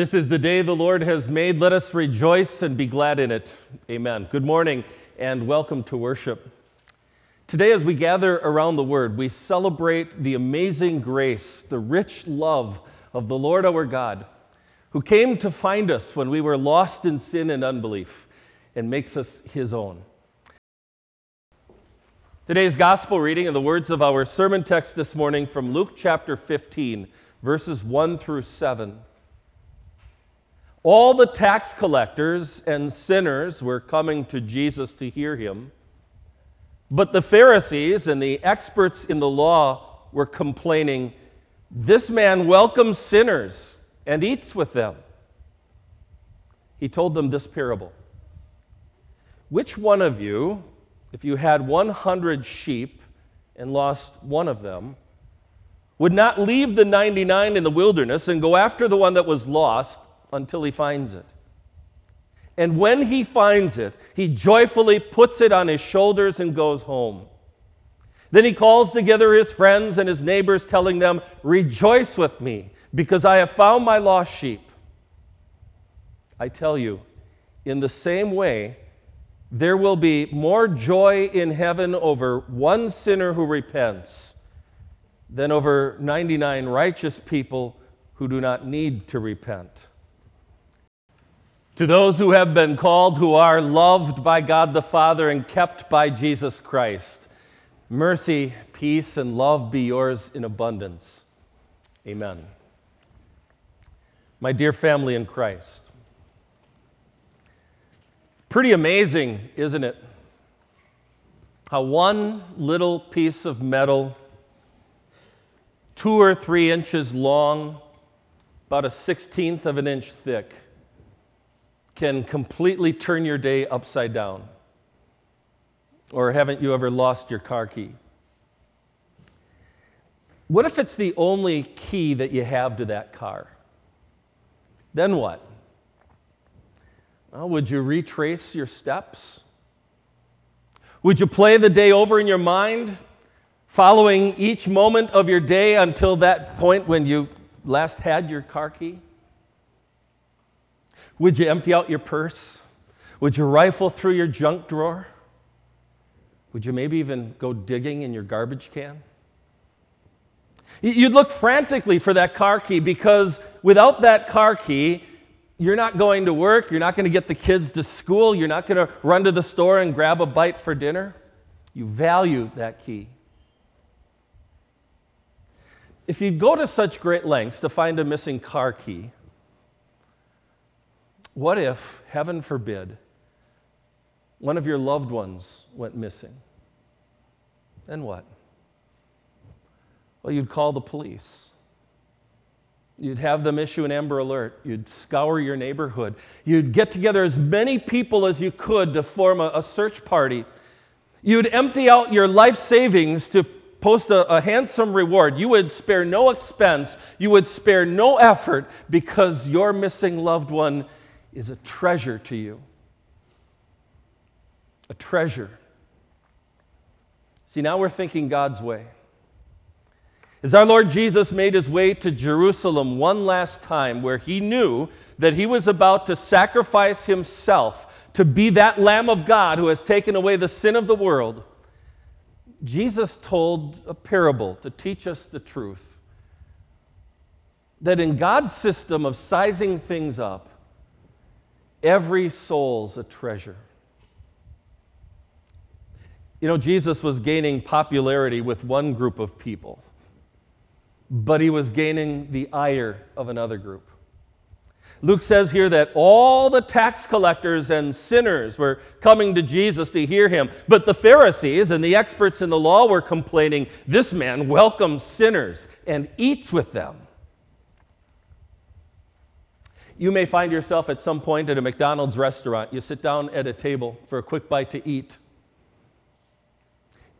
This is the day the Lord has made. Let us rejoice and be glad in it. Amen. Good morning and welcome to worship. Today, as we gather around the Word, we celebrate the amazing grace, the rich love of the Lord our God, who came to find us when we were lost in sin and unbelief and makes us His own. Today's gospel reading and the words of our sermon text this morning from Luke chapter 15, verses 1 through 7. All the tax collectors and sinners were coming to Jesus to hear him, but the Pharisees and the experts in the law were complaining, This man welcomes sinners and eats with them. He told them this parable Which one of you, if you had 100 sheep and lost one of them, would not leave the 99 in the wilderness and go after the one that was lost? Until he finds it. And when he finds it, he joyfully puts it on his shoulders and goes home. Then he calls together his friends and his neighbors, telling them, Rejoice with me, because I have found my lost sheep. I tell you, in the same way, there will be more joy in heaven over one sinner who repents than over 99 righteous people who do not need to repent. To those who have been called, who are loved by God the Father and kept by Jesus Christ, mercy, peace, and love be yours in abundance. Amen. My dear family in Christ, pretty amazing, isn't it? How one little piece of metal, two or three inches long, about a sixteenth of an inch thick, can completely turn your day upside down. Or haven't you ever lost your car key? What if it's the only key that you have to that car? Then what? Well, would you retrace your steps? Would you play the day over in your mind, following each moment of your day until that point when you last had your car key? Would you empty out your purse? Would you rifle through your junk drawer? Would you maybe even go digging in your garbage can? You'd look frantically for that car key because without that car key, you're not going to work, you're not going to get the kids to school, you're not going to run to the store and grab a bite for dinner. You value that key. If you go to such great lengths to find a missing car key, what if, heaven forbid, one of your loved ones went missing? Then what? Well, you'd call the police. You'd have them issue an Amber Alert. You'd scour your neighborhood. You'd get together as many people as you could to form a, a search party. You'd empty out your life savings to post a, a, handsome reward. You would spare no expense. You would spare no effort because your missing loved one is a treasure to you. A treasure. See, now we're thinking God's way. As our Lord Jesus made his way to Jerusalem one last time, where he knew that he was about to sacrifice himself to be that Lamb of God who has taken away the sin of the world, Jesus told a parable to teach us the truth that in God's system of sizing things up, Every soul's a treasure. You know, Jesus was gaining popularity with one group of people, but he was gaining the ire of another group. Luke says here that all the tax collectors and sinners were coming to Jesus to hear him, but the Pharisees and the experts in the law were complaining, This man welcomes sinners and eats with them. You may find yourself at some point at a McDonald's restaurant. You sit down at a table for a quick bite to eat.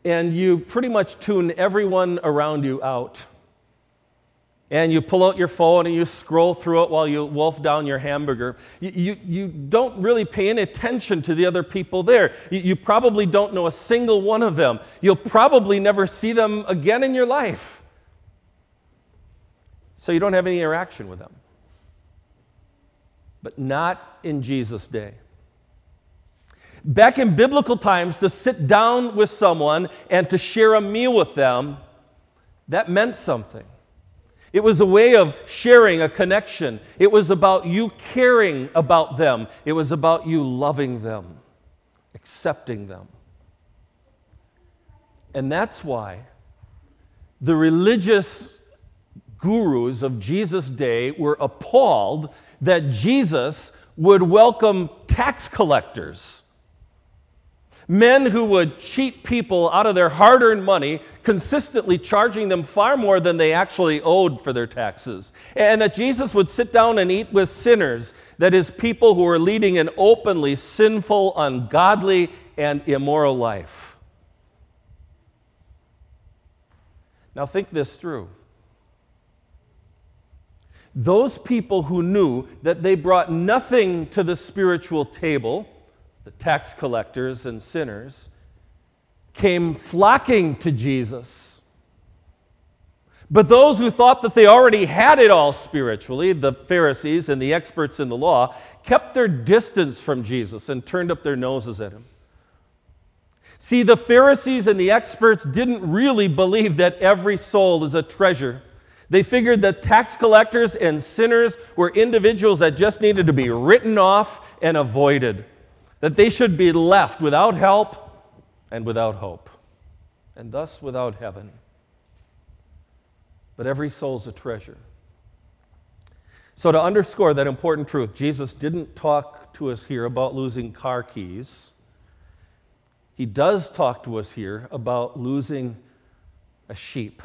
And you pretty much tune everyone around you out. And you pull out your phone and you scroll through it while you wolf down your hamburger. You, you, you don't really pay any attention to the other people there. You, you probably don't know a single one of them. You'll probably never see them again in your life. So you don't have any interaction with them. But not in Jesus' day. Back in biblical times, to sit down with someone and to share a meal with them, that meant something. It was a way of sharing a connection. It was about you caring about them. It was about you loving them, accepting them. And that's why the religious gurus of Jesus' day were appalled that Jesus would welcome tax collectors Men who would cheat people out of their hard earned money, consistently charging them far more than they actually owed for their taxes. And that Jesus would sit down and eat with sinners, that is, people who were leading an openly sinful, ungodly, and immoral life. Now, think this through. Those people who knew that they brought nothing to the spiritual table, the tax collectors and sinners, came flocking to Jesus. But those who thought that they already had it all spiritually, the Pharisees and the experts in the law, kept their distance from Jesus and turned up their noses at him. See, the Pharisees and the experts didn't really believe that every soul is a treasure. They figured that tax collectors and sinners were individuals that just needed to be written off and avoided that they should be left without help and without hope, and thus without heaven. But every soul's a treasure. So, to underscore that important truth, Jesus didn't talk to us here about losing car keys. He does talk to us here about losing a sheep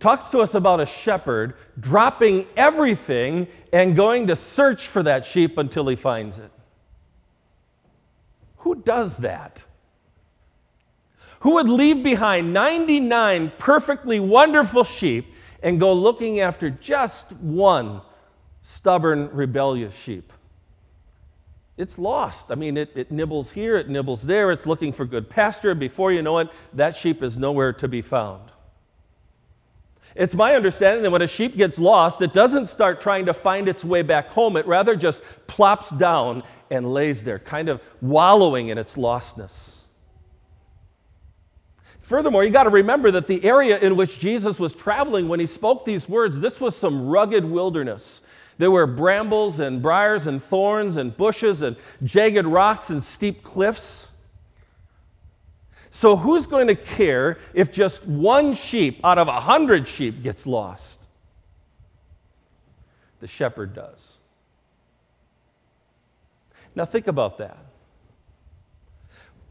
talks to us about a shepherd dropping everything and going to search for that sheep until he finds it. Who does that? Who would leave behind 99 perfectly wonderful sheep and go looking after just one stubborn, rebellious sheep? It's lost. I mean, it, it nibbles here, it nibbles there, it's looking for good pasture. Before you know it, that sheep is nowhere to be found. It's my understanding that when a sheep gets lost, it doesn't start trying to find its way back home. It rather just plops down and lays there, kind of wallowing in its lostness. Furthermore, you got to remember that the area in which Jesus was traveling when he spoke these words, this was some rugged wilderness. There were brambles and briars and thorns and bushes and jagged rocks and steep cliffs. So, who's going to care if just one sheep out of a hundred sheep gets lost? The shepherd does. Now, think about that.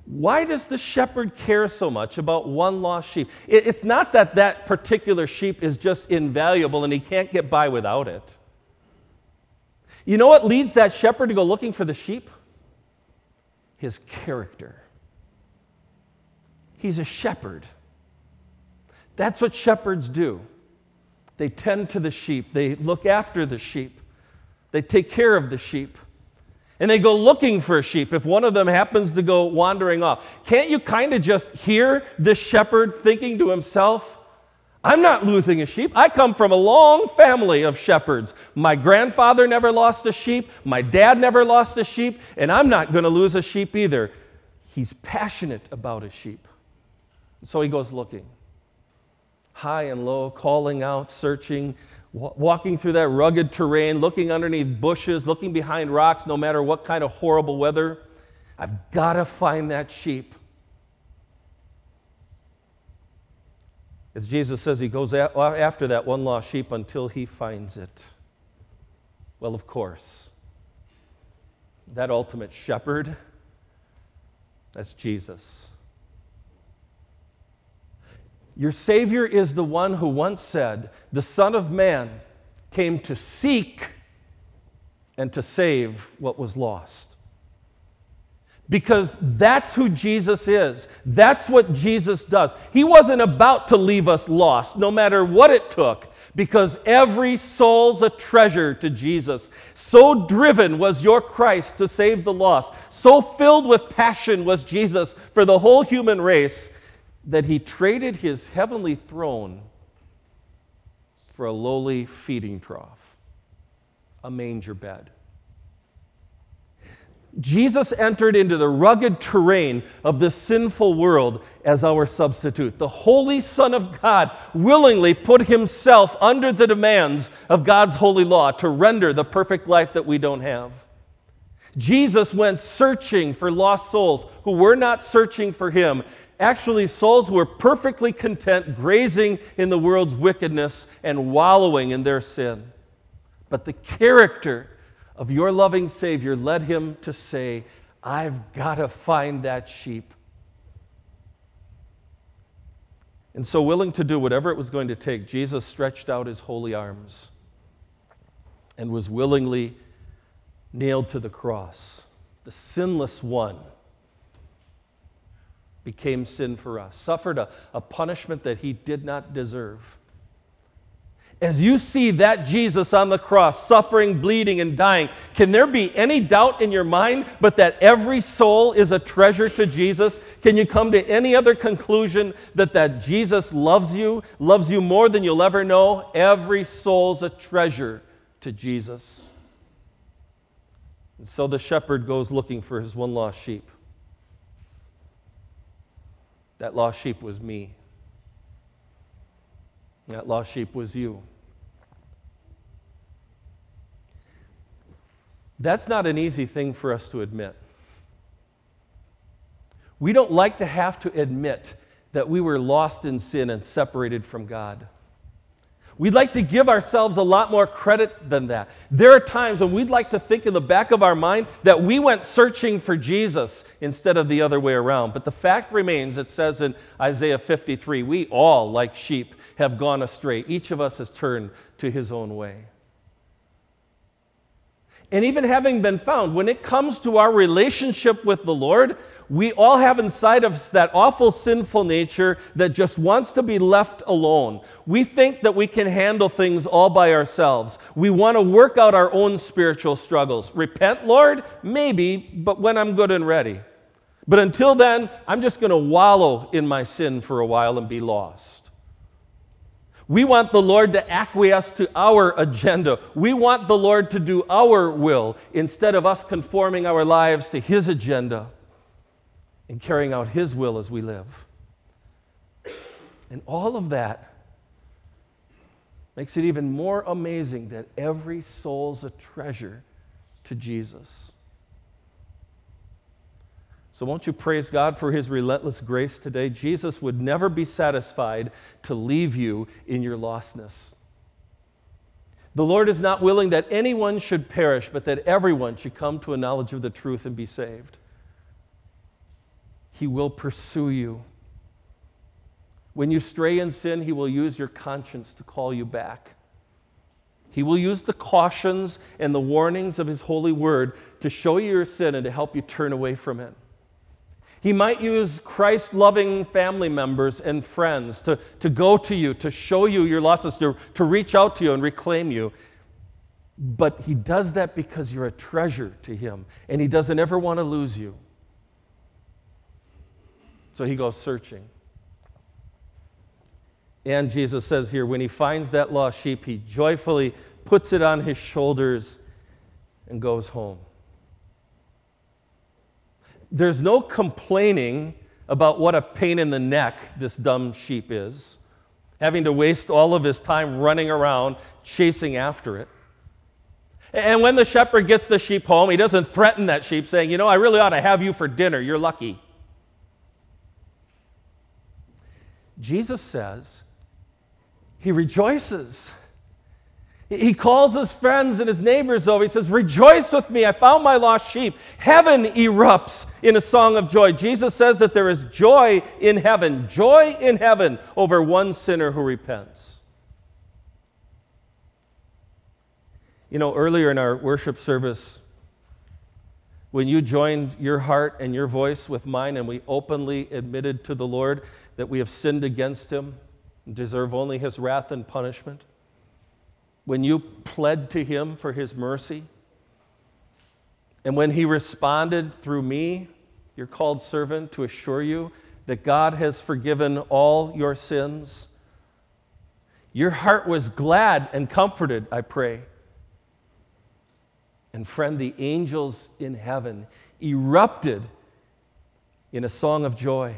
Why does the shepherd care so much about one lost sheep? It's not that that particular sheep is just invaluable and he can't get by without it. You know what leads that shepherd to go looking for the sheep? His character. He's a shepherd. That's what shepherds do. They tend to the sheep, they look after the sheep, they take care of the sheep. And they go looking for a sheep if one of them happens to go wandering off. Can't you kind of just hear this shepherd thinking to himself, I'm not losing a sheep. I come from a long family of shepherds. My grandfather never lost a sheep. My dad never lost a sheep. And I'm not going to lose a sheep either. He's passionate about his sheep. So he goes looking, high and low, calling out, searching, walking through that rugged terrain, looking underneath bushes, looking behind rocks, no matter what kind of horrible weather. I've got to find that sheep. As Jesus says, he goes after that one lost sheep until he finds it. Well, of course, that ultimate shepherd, that's Jesus. Your Savior is the one who once said, The Son of Man came to seek and to save what was lost. Because that's who Jesus is. That's what Jesus does. He wasn't about to leave us lost, no matter what it took, because every soul's a treasure to Jesus. So driven was your Christ to save the lost. So filled with passion was Jesus for the whole human race that he traded his heavenly throne for a lowly feeding trough, a manger bed. Jesus entered into the rugged terrain of this sinful world as our substitute. The Holy Son of God willingly put himself under the demands of God's holy law to render the perfect life that we don't have. Jesus went searching for lost souls who were not searching for him. Actually, souls were perfectly content grazing in the world's wickedness and wallowing in their sin. But the character of your loving Savior led him to say, I've got to find that sheep. And so, willing to do whatever it was going to take, Jesus stretched out his holy arms and was willingly nailed to the cross. The sinless one became sin for us, suffered a, a punishment that he did not deserve as you see that Jesus on the cross, suffering, bleeding, and dying, can there be any doubt in your mind but that every soul is a treasure to Jesus? Can you come to any other conclusion that that Jesus loves you, loves you more than you'll ever know? Every soul's a treasure to Jesus. And so the shepherd goes looking for his one lost sheep. That lost sheep was me. That lost sheep was you. That's not an easy thing for us to admit. We don't like to have to admit that we were lost in sin and separated from God. We'd like to give ourselves a lot more credit than that. There are times when we'd like to think in the back of our mind that we went searching for Jesus instead of the other way around. But the fact remains, it says in Isaiah 53 we all, like sheep, have gone astray. Each of us has turned to his own way. And even having been found, when it comes to our relationship with the Lord, we all have inside of us that awful sinful nature that just wants to be left alone. We think that we can handle things all by ourselves. We want to work out our own spiritual struggles. Repent, Lord? Maybe, but when I'm good and ready. But until then, I'm just going to wallow in my sin for a while and be lost. We want the Lord to acquiesce to our agenda. We want the Lord to do our will instead of us conforming our lives to His agenda and carrying out His will as we live. And all of that makes it even more amazing that every soul's a treasure to Jesus. So, won't you praise God for his relentless grace today? Jesus would never be satisfied to leave you in your lostness. The Lord is not willing that anyone should perish, but that everyone should come to a knowledge of the truth and be saved. He will pursue you. When you stray in sin, He will use your conscience to call you back. He will use the cautions and the warnings of His holy word to show you your sin and to help you turn away from it. He might use Christ loving family members and friends to, to go to you, to show you your losses, to, to reach out to you and reclaim you. But He does that because you're a treasure to Him, and He doesn't ever want to lose you. So He goes searching. And Jesus says here, when He finds that lost sheep, He joyfully puts it on His shoulders and goes home. There's no complaining about what a pain in the neck this dumb sheep is, having to waste all of his time running around chasing after it. And when the shepherd gets the sheep home, he doesn't threaten that sheep, saying, You know, I really ought to have you for dinner. You're lucky. Jesus says, He rejoices he calls his friends and his neighbors over. He says, Rejoice with me, I found my lost sheep. Heaven erupts in a song of joy. Jesus says that there is joy in heaven, joy in heaven over one sinner who repents. You know, earlier in our worship service, when you joined your heart and your voice with mine, and we openly admitted to the Lord that we have sinned against him and deserve only his wrath and punishment when you pled to Him for His mercy, and when He responded through me, your called servant, to assure you that God has forgiven all your sins, your heart was glad and comforted, I pray. And friend, the angels in heaven erupted in a song of joy.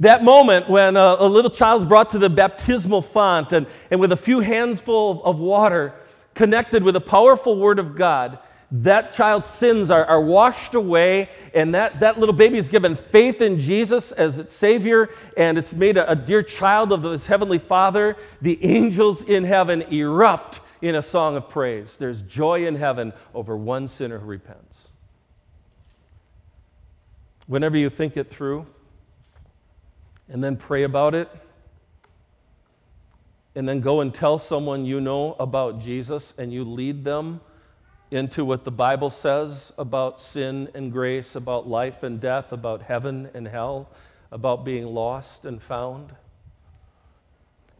That moment when a, a little child is brought to the baptismal font and, and with a few handsful of water connected with a powerful word of God, that child's sins are, are washed away, and that, that little baby is given faith in Jesus as its Savior, and it's made a, a dear child of his Heavenly Father. The angels in heaven erupt in a song of praise. There's joy in heaven over one sinner who repents. Whenever you think it through, and then pray about it, and then go and tell someone you know about Jesus, and you lead them into what the Bible says about sin and grace, about life and death, about heaven and hell, about being lost and found.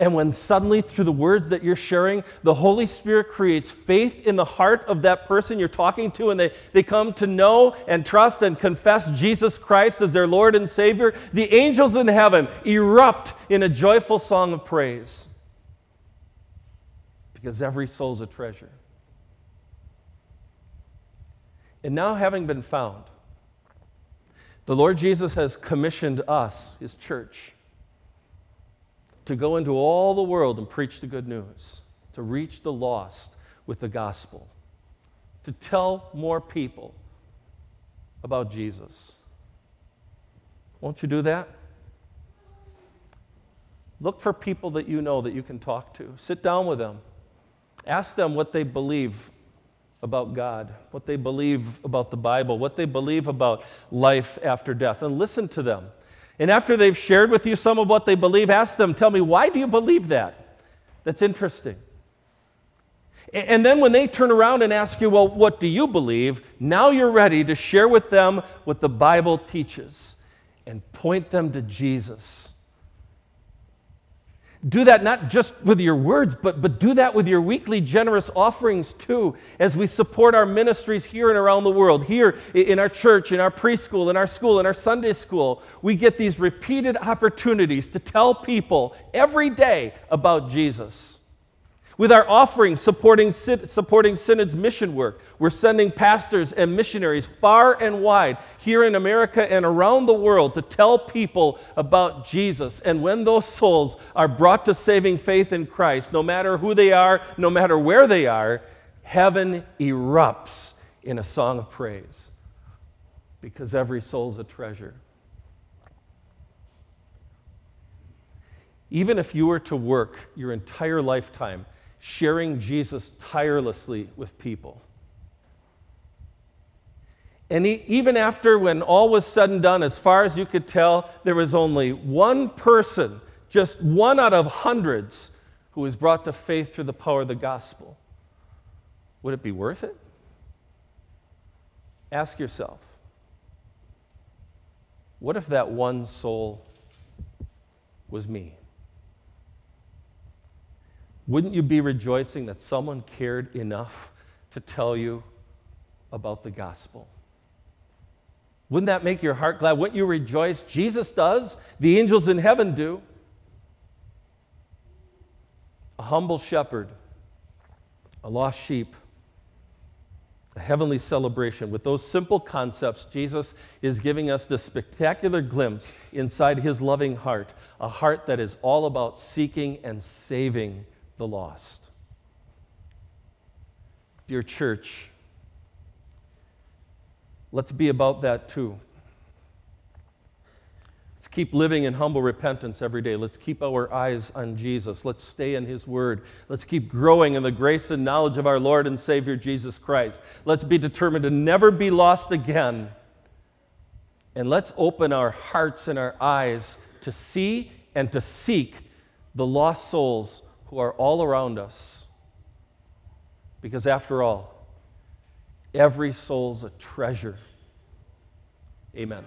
And when suddenly, through the words that you're sharing, the Holy Spirit creates faith in the heart of that person you're talking to, and they, they come to know and trust and confess Jesus Christ as their Lord and Savior, the angels in heaven erupt in a joyful song of praise. Because every soul's a treasure. And now, having been found, the Lord Jesus has commissioned us, his church, to go into all the world and preach the good news, to reach the lost with the gospel, to tell more people about Jesus. Won't you do that? Look for people that you know that you can talk to. Sit down with them. Ask them what they believe about God, what they believe about the Bible, what they believe about life after death, and listen to them. And after they've shared with you some of what they believe, ask them, tell me, why do you believe that? That's interesting. And then when they turn around and ask you, well, what do you believe? Now you're ready to share with them what the Bible teaches and point them to Jesus do that not just with your words, but, but do that with your weekly generous offerings too, as we support our ministries here and around the world. Here in our church, in our preschool, in our school, in our Sunday school, we get these repeated opportunities to tell people every day about Jesus. With our offerings supporting, supporting Synod's mission work, we're sending pastors and missionaries far and wide here in America and around the world to tell people about Jesus. And when those souls are brought to saving faith in Christ, no matter who they are, no matter where they are, heaven erupts in a song of praise because every soul's a treasure. Even if you were to work your entire lifetime sharing Jesus tirelessly with people. And he, even after, when all was said and done, as far as you could tell, there was only one person, just one out of hundreds, who was brought to faith through the power of the gospel. Would it be worth it? Ask yourself what if that one soul was me? Wouldn't you be rejoicing that someone cared enough to tell you about the gospel? Wouldn't that make your heart glad? Wouldn't you rejoice? Jesus does, the angels in heaven do. A humble shepherd, a lost sheep, a heavenly celebration. With those simple concepts, Jesus is giving us this spectacular glimpse inside his loving heart, a heart that is all about seeking and saving the lost. Dear church, let's be about that too. Let's keep living in humble repentance every day. Let's keep our eyes on Jesus. Let's stay in His Word. Let's keep growing in the grace and knowledge of our Lord and Savior Jesus Christ. Let's be determined to never be lost again. And let's open our hearts and our eyes to see and to seek the lost souls who are all around us. Because after all, every soul's a treasure. Amen.